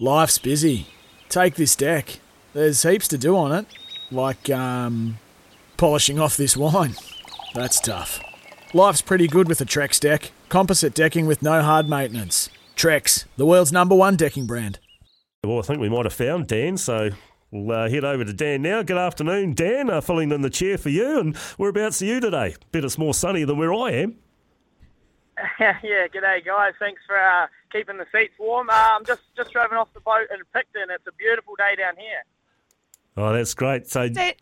Life's busy. Take this deck. There's heaps to do on it, like um, polishing off this wine. That's tough. Life's pretty good with a Trex deck. Composite decking with no hard maintenance. Trex, the world's number one decking brand. Well, I think we might have found Dan, so we'll uh, head over to Dan now. Good afternoon, Dan. Uh, filling in the chair for you, and whereabouts are about to you today? Bit it's more sunny than where I am. yeah, g'day guys. Thanks for uh, keeping the seats warm. Uh, I'm just just driving off the boat in Picton. It's a beautiful day down here. Oh, that's great. So, Dan,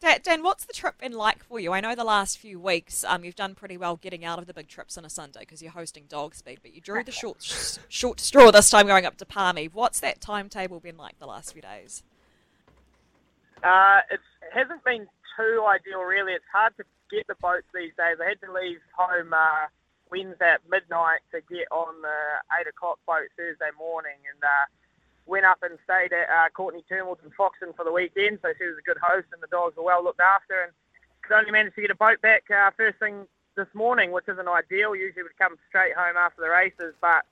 Dan, Dan, what's the trip been like for you? I know the last few weeks um, you've done pretty well getting out of the big trips on a Sunday because you're hosting Dog Speed, but you drew the short short straw this time going up to Palmy. What's that timetable been like the last few days? Uh, it's, it hasn't been too ideal, really. It's hard to get the boats these days. I had to leave home uh, Wednesday at midnight to get on the 8 o'clock boat Thursday morning and uh, went up and stayed at uh, Courtney Turnbull's in Foxton for the weekend. So she was a good host and the dogs were well looked after and could only manage to get a boat back uh, first thing this morning, which isn't ideal. Usually would come straight home after the races, but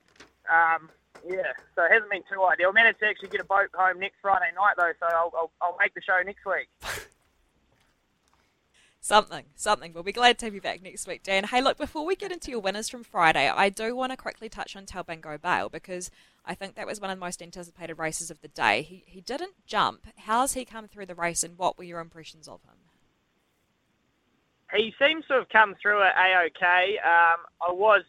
um, yeah, so it hasn't been too ideal. Managed to actually get a boat home next Friday night though, so I'll, I'll, I'll make the show next week. Something, something. We'll be glad to have you back next week, Dan. Hey, look, before we get into your winners from Friday, I do want to quickly touch on Talbingo Bale because I think that was one of the most anticipated races of the day. He, he didn't jump. How's he come through the race and what were your impressions of him? He seems to have come through at A-OK. Um, I was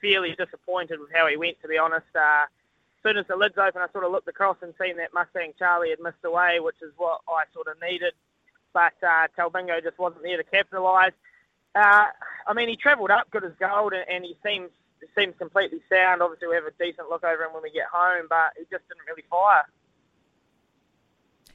fairly disappointed with how he went, to be honest. Uh, as soon as the lids open, I sort of looked across and seen that Mustang Charlie had missed away, which is what I sort of needed but uh, Talbingo just wasn't there to capitalise. Uh, I mean, he travelled up good as gold, and, and he seems seems completely sound. Obviously, we have a decent look over him when we get home, but he just didn't really fire.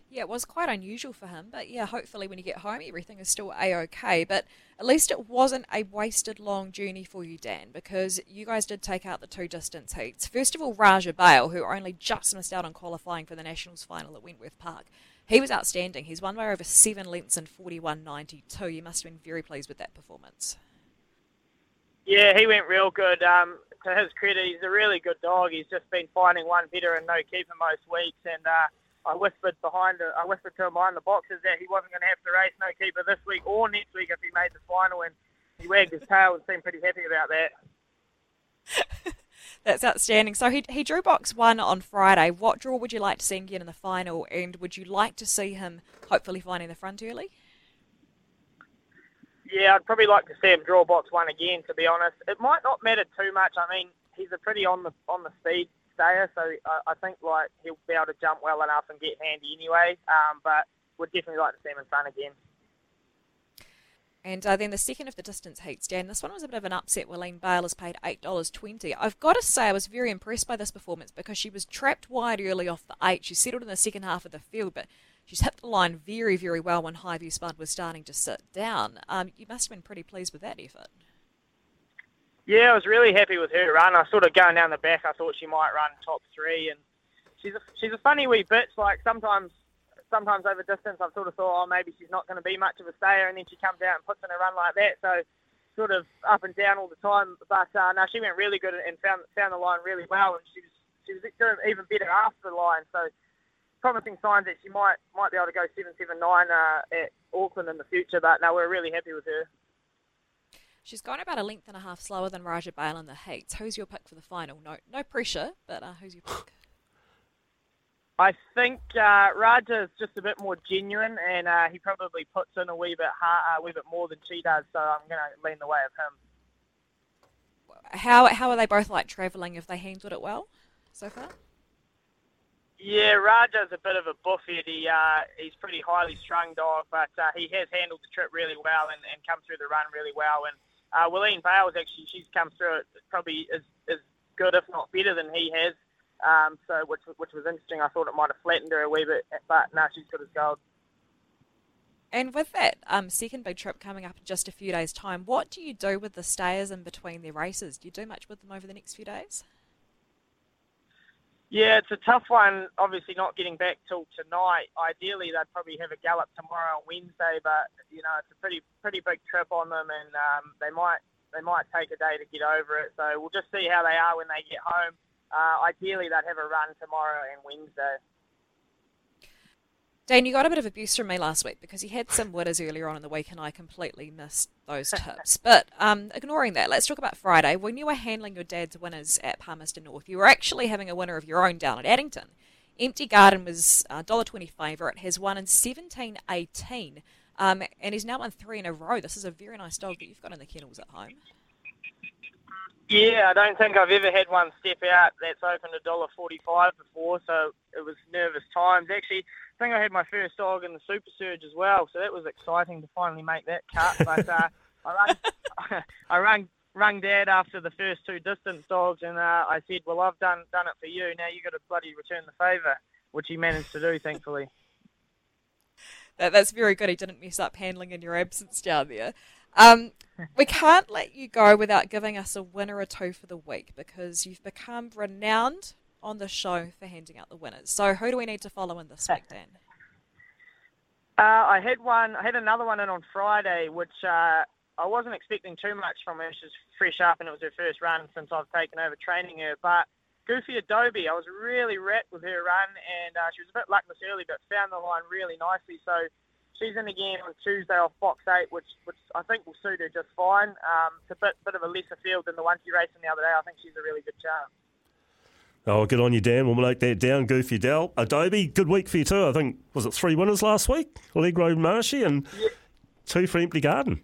Yeah, it was quite unusual for him, but yeah, hopefully when you get home, everything is still a okay. But at least it wasn't a wasted long journey for you, Dan, because you guys did take out the two distance heats. First of all, Raja Bale, who only just missed out on qualifying for the Nationals final at Wentworth Park. He was outstanding. He's won by over seven lengths in 41.92. You must have been very pleased with that performance. Yeah, he went real good. Um, to his credit, he's a really good dog. He's just been finding one better and no keeper most weeks. And uh, I whispered behind, the, I whispered to him behind the boxes that he wasn't going to have to race no keeper this week or next week if he made the final. And he wagged his tail and seemed pretty happy about that. That's outstanding. So he, he drew box one on Friday. What draw would you like to see him get in the final? And would you like to see him hopefully finding the front early? Yeah, I'd probably like to see him draw box one again. To be honest, it might not matter too much. I mean, he's a pretty on the on the speed stayer, so I, I think like he'll be able to jump well enough and get handy anyway. Um, but would definitely like to see him in front again. And uh, then the second of the distance heats, Dan. This one was a bit of an upset. Wileen Bale has paid $8.20. I've got to say, I was very impressed by this performance because she was trapped wide early off the eight. She settled in the second half of the field, but she's hit the line very, very well when Highview Spud was starting to sit down. Um, you must have been pretty pleased with that effort. Yeah, I was really happy with her run. I sort of going down the back, I thought she might run top three, and she's a, she's a funny wee bitch. Like sometimes sometimes over distance, I've sort of thought, oh, maybe she's not going to be much of a stayer, and then she comes out and puts in a run like that. So sort of up and down all the time. But uh, no, she went really good and found found the line really well, and she was she was doing even better after the line. So promising signs that she might might be able to go seven seven nine uh, at Auckland in the future. But no, we're really happy with her. She's gone about a length and a half slower than Raja Bale in the heats. Who's your pick for the final? No, no pressure, but uh, who's your pick? I think uh, Raja is just a bit more genuine, and uh, he probably puts in a wee bit hard, a wee bit more than she does. So I'm going to lean the way of him. How how are they both like travelling? Have they handled it well so far? Yeah, Raja's a bit of a buffhead. He uh, he's pretty highly strung dog, but uh, he has handled the trip really well and, and come through the run really well. And uh, Wileen Bale's actually she's come through it probably as as good, if not better, than he has. Um, so which which was interesting. I thought it might have flattened her a wee bit, but now she's good as gold. And with that um, second big trip coming up in just a few days' time, what do you do with the stayers in between their races? Do you do much with them over the next few days? Yeah, it's a tough one. Obviously, not getting back till tonight. Ideally, they'd probably have a gallop tomorrow on Wednesday, but you know it's a pretty pretty big trip on them, and um, they might they might take a day to get over it. So we'll just see how they are when they get home uh, ideally they'd have a run tomorrow and Wednesday. Dane, you got a bit of abuse from me last week because you had some winners earlier on in the week and I completely missed those tips. But um, ignoring that, let's talk about Friday. When you were handling your dad's winners at Palmerston North, you were actually having a winner of your own down at Addington. Empty Garden was $1.20 favourite, has won in 17.18, um, and he's now won three in a row. This is a very nice dog that you've got in the kennels at home. Yeah, I don't think I've ever had one step out that's opened a dollar forty-five before, so it was nervous times. Actually, I think I had my first dog in the Super Surge as well, so that was exciting to finally make that cut. But uh, I rang, I rang, rang Dad after the first two distance dogs, and uh, I said, "Well, I've done done it for you. Now you've got to bloody return the favour," which he managed to do, thankfully. That, that's very good. He didn't mess up handling in your absence down there. Um, we can't let you go without giving us a winner or two for the week because you've become renowned on the show for handing out the winners. So who do we need to follow in this week, Dan? Uh, I had one. I had another one in on Friday, which uh, I wasn't expecting too much from her. She's fresh up, and it was her first run since I've taken over training her. But Goofy Adobe, I was really rapt with her run, and uh, she was a bit luckless early, but found the line really nicely. So she's in again on Tuesday off box eight, which which I think will suit her just fine. Um, it's a bit bit of a lesser field than the one she raced in the other day. I think she's a really good chance. Oh, good on you, Dan. We'll make that down. Goofy Dell. Adobe, good week for you too. I think, was it three winners last week? Leg Road Marshy and Yeah. two for Empty Garden.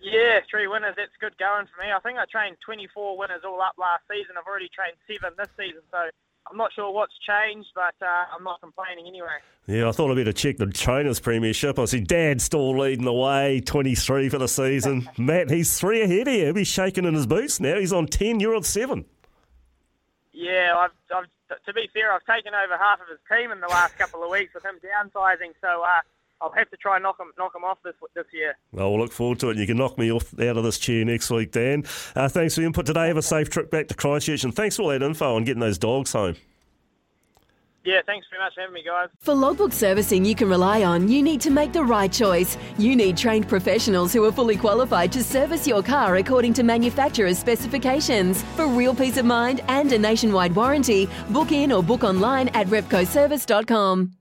Yeah, three winners. That's good going for me. I think I trained 24 winners all up last season. I've already trained seven this season, so I'm not sure what's changed, but uh, I'm not complaining anyway. Yeah, I thought I'd better check the Trainers Premiership. I see Dad still leading the way, 23 for the season. Matt, he's three ahead here. be shaking in his boots now. He's on 10, you're on 7. Yeah, I've, I've, to be fair, I've taken over half of his team in the last couple of weeks with him downsizing, so uh, I'll have to try and knock them, knock him off this this year. Well, we'll look forward to it. And you can knock me off out of this chair next week, Dan. Uh, thanks for your input today. Have a safe trip back to Christchurch, and thanks for all that info on getting those dogs home. Yeah, thanks very much for having me, guys. For logbook servicing you can rely on, you need to make the right choice. You need trained professionals who are fully qualified to service your car according to manufacturer's specifications. For real peace of mind and a nationwide warranty, book in or book online at repcoservice.com.